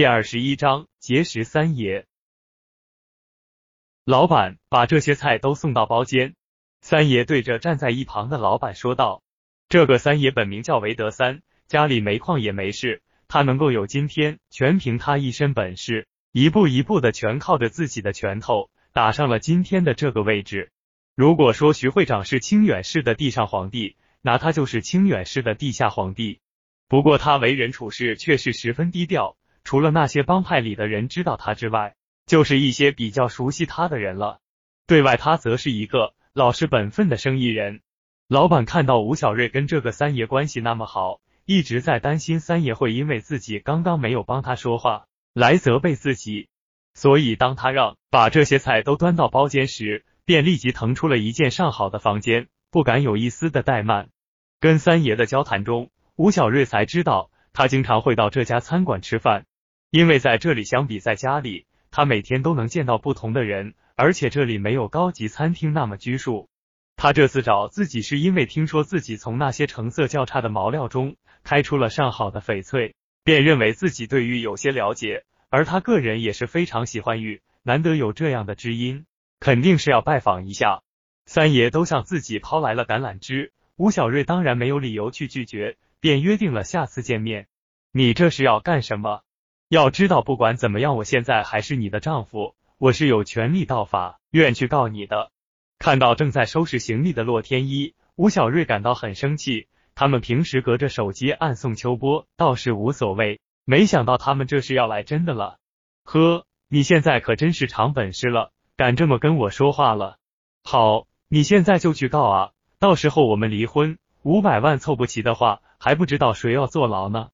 第二十一章结识三爷。老板把这些菜都送到包间。三爷对着站在一旁的老板说道：“这个三爷本名叫韦德三，家里煤矿也没事，他能够有今天，全凭他一身本事，一步一步的全靠着自己的拳头打上了今天的这个位置。如果说徐会长是清远市的地上皇帝，那他就是清远市的地下皇帝。不过他为人处事却是十分低调。”除了那些帮派里的人知道他之外，就是一些比较熟悉他的人了。对外，他则是一个老实本分的生意人。老板看到吴小瑞跟这个三爷关系那么好，一直在担心三爷会因为自己刚刚没有帮他说话来责备自己，所以当他让把这些菜都端到包间时，便立即腾出了一间上好的房间，不敢有一丝的怠慢。跟三爷的交谈中，吴小瑞才知道他经常会到这家餐馆吃饭。因为在这里，相比在家里，他每天都能见到不同的人，而且这里没有高级餐厅那么拘束。他这次找自己，是因为听说自己从那些成色较差的毛料中开出了上好的翡翠，便认为自己对玉有些了解，而他个人也是非常喜欢玉，难得有这样的知音，肯定是要拜访一下。三爷都向自己抛来了橄榄枝，吴小瑞当然没有理由去拒绝，便约定了下次见面。你这是要干什么？要知道，不管怎么样，我现在还是你的丈夫，我是有权利到法院去告你的。看到正在收拾行李的洛天依，吴小瑞感到很生气。他们平时隔着手机暗送秋波倒是无所谓，没想到他们这是要来真的了。呵，你现在可真是长本事了，敢这么跟我说话了。好，你现在就去告啊，到时候我们离婚，五百万凑不齐的话，还不知道谁要坐牢呢。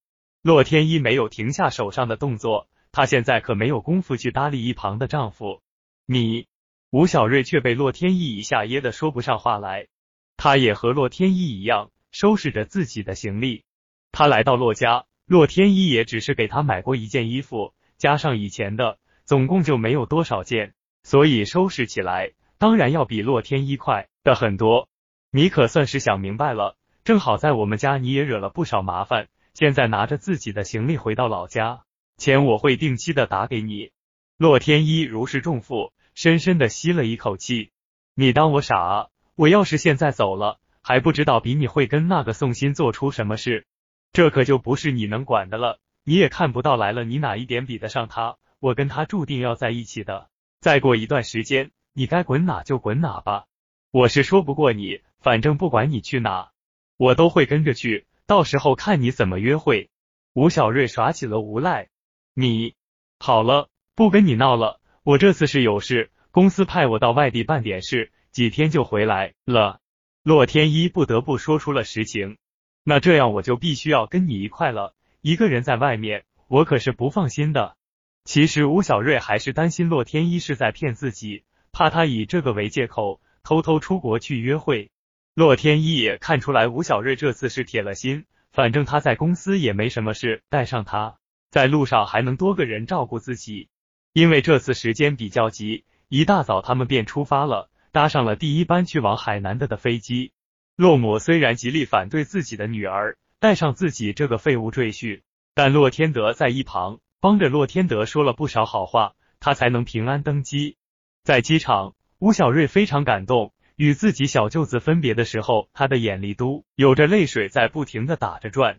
洛天依没有停下手上的动作，她现在可没有功夫去搭理一旁的丈夫。你，吴小瑞却被洛天依一下噎得说不上话来。他也和洛天依一样，收拾着自己的行李。他来到洛家，洛天依也只是给他买过一件衣服，加上以前的，总共就没有多少件，所以收拾起来当然要比洛天依快的很多。你可算是想明白了，正好在我们家你也惹了不少麻烦。现在拿着自己的行李回到老家，钱我会定期的打给你。洛天依如释重负，深深的吸了一口气。你当我傻啊？我要是现在走了，还不知道比你会跟那个宋鑫做出什么事，这可就不是你能管的了。你也看不到来了，你哪一点比得上他？我跟他注定要在一起的。再过一段时间，你该滚哪就滚哪吧。我是说不过你，反正不管你去哪，我都会跟着去。到时候看你怎么约会。吴小瑞耍起了无赖。你好了，不跟你闹了。我这次是有事，公司派我到外地办点事，几天就回来了。洛天依不得不说出了实情。那这样我就必须要跟你一块了。一个人在外面，我可是不放心的。其实吴小瑞还是担心洛天依是在骗自己，怕他以这个为借口偷偷出国去约会。洛天依也看出来吴小瑞这次是铁了心，反正他在公司也没什么事，带上他在路上还能多个人照顾自己。因为这次时间比较急，一大早他们便出发了，搭上了第一班去往海南的的飞机。洛母虽然极力反对自己的女儿带上自己这个废物赘婿，但洛天德在一旁帮着洛天德说了不少好话，他才能平安登机。在机场，吴小瑞非常感动。与自己小舅子分别的时候，他的眼里都有着泪水在不停的打着转。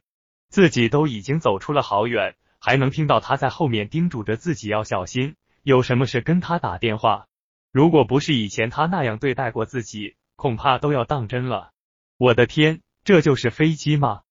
自己都已经走出了好远，还能听到他在后面叮嘱着自己要小心，有什么事跟他打电话。如果不是以前他那样对待过自己，恐怕都要当真了。我的天，这就是飞机吗？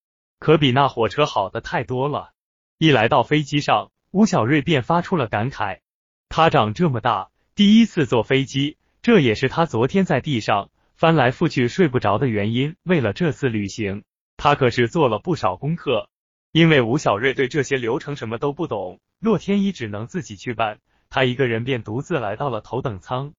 可比那火车好的太多了。一来到飞机上，吴小瑞便发出了感慨：他长这么大，第一次坐飞机。这也是他昨天在地上翻来覆去睡不着的原因。为了这次旅行，他可是做了不少功课。因为吴小瑞对这些流程什么都不懂，洛天依只能自己去办。他一个人便独自来到了头等舱。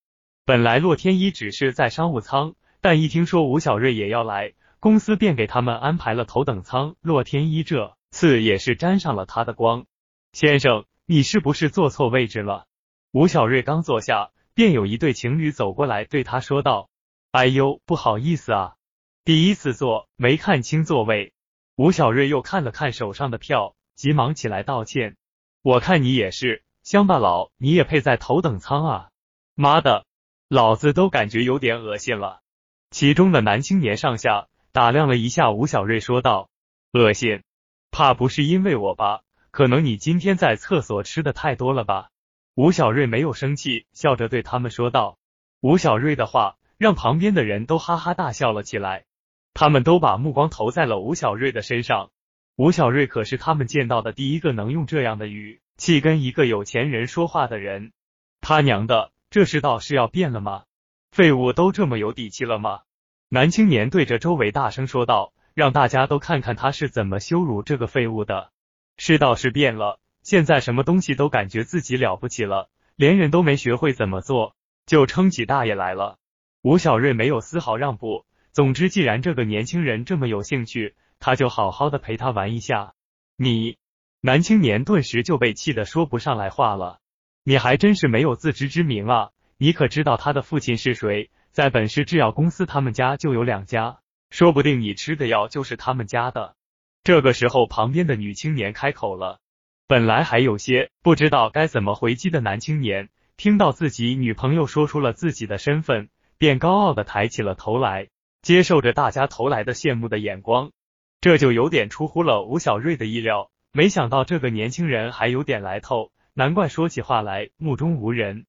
本来洛天依只是在商务舱，但一听说吴小瑞也要来，公司便给他们安排了头等舱。洛天依这次也是沾上了他的光。先生，你是不是坐错位置了？吴小瑞刚坐下。便有一对情侣走过来，对他说道：“哎呦，不好意思啊，第一次坐没看清座位。”吴小瑞又看了看手上的票，急忙起来道歉：“我看你也是，乡巴佬，你也配在头等舱啊？妈的，老子都感觉有点恶心了。其中的男青年上下打量了一下吴小瑞，说道：“恶心？怕不是因为我吧？可能你今天在厕所吃的太多了吧？”吴小瑞没有生气，笑着对他们说道。吴小瑞的话让旁边的人都哈哈大笑了起来，他们都把目光投在了吴小瑞的身上。吴小瑞可是他们见到的第一个能用这样的语气跟一个有钱人说话的人。他娘的，这世道是要变了吗？废物都这么有底气了吗？男青年对着周围大声说道，让大家都看看他是怎么羞辱这个废物的。世道是变了，现在什么东西都感觉自己了不起了，连人都没学会怎么做，就撑起大爷来了。吴小瑞没有丝毫让步。总之，既然这个年轻人这么有兴趣，他就好好的陪他玩一下。你，男青年顿时就被气得说不上来话了。你还真是没有自知之明啊！你可知道他的父亲是谁？在本市制药公司，他们家就有两家，说不定你吃的药就是他们家的。这个时候，旁边的女青年开口了。本来还有些不知道该怎么回击的男青年，听到自己女朋友说出了自己的身份，便高傲的抬起了头来，接受着大家投来的羡慕的眼光。这就有点出乎了吴小瑞的意料，没想到这个年轻人还有点来头，难怪说起话来目中无人。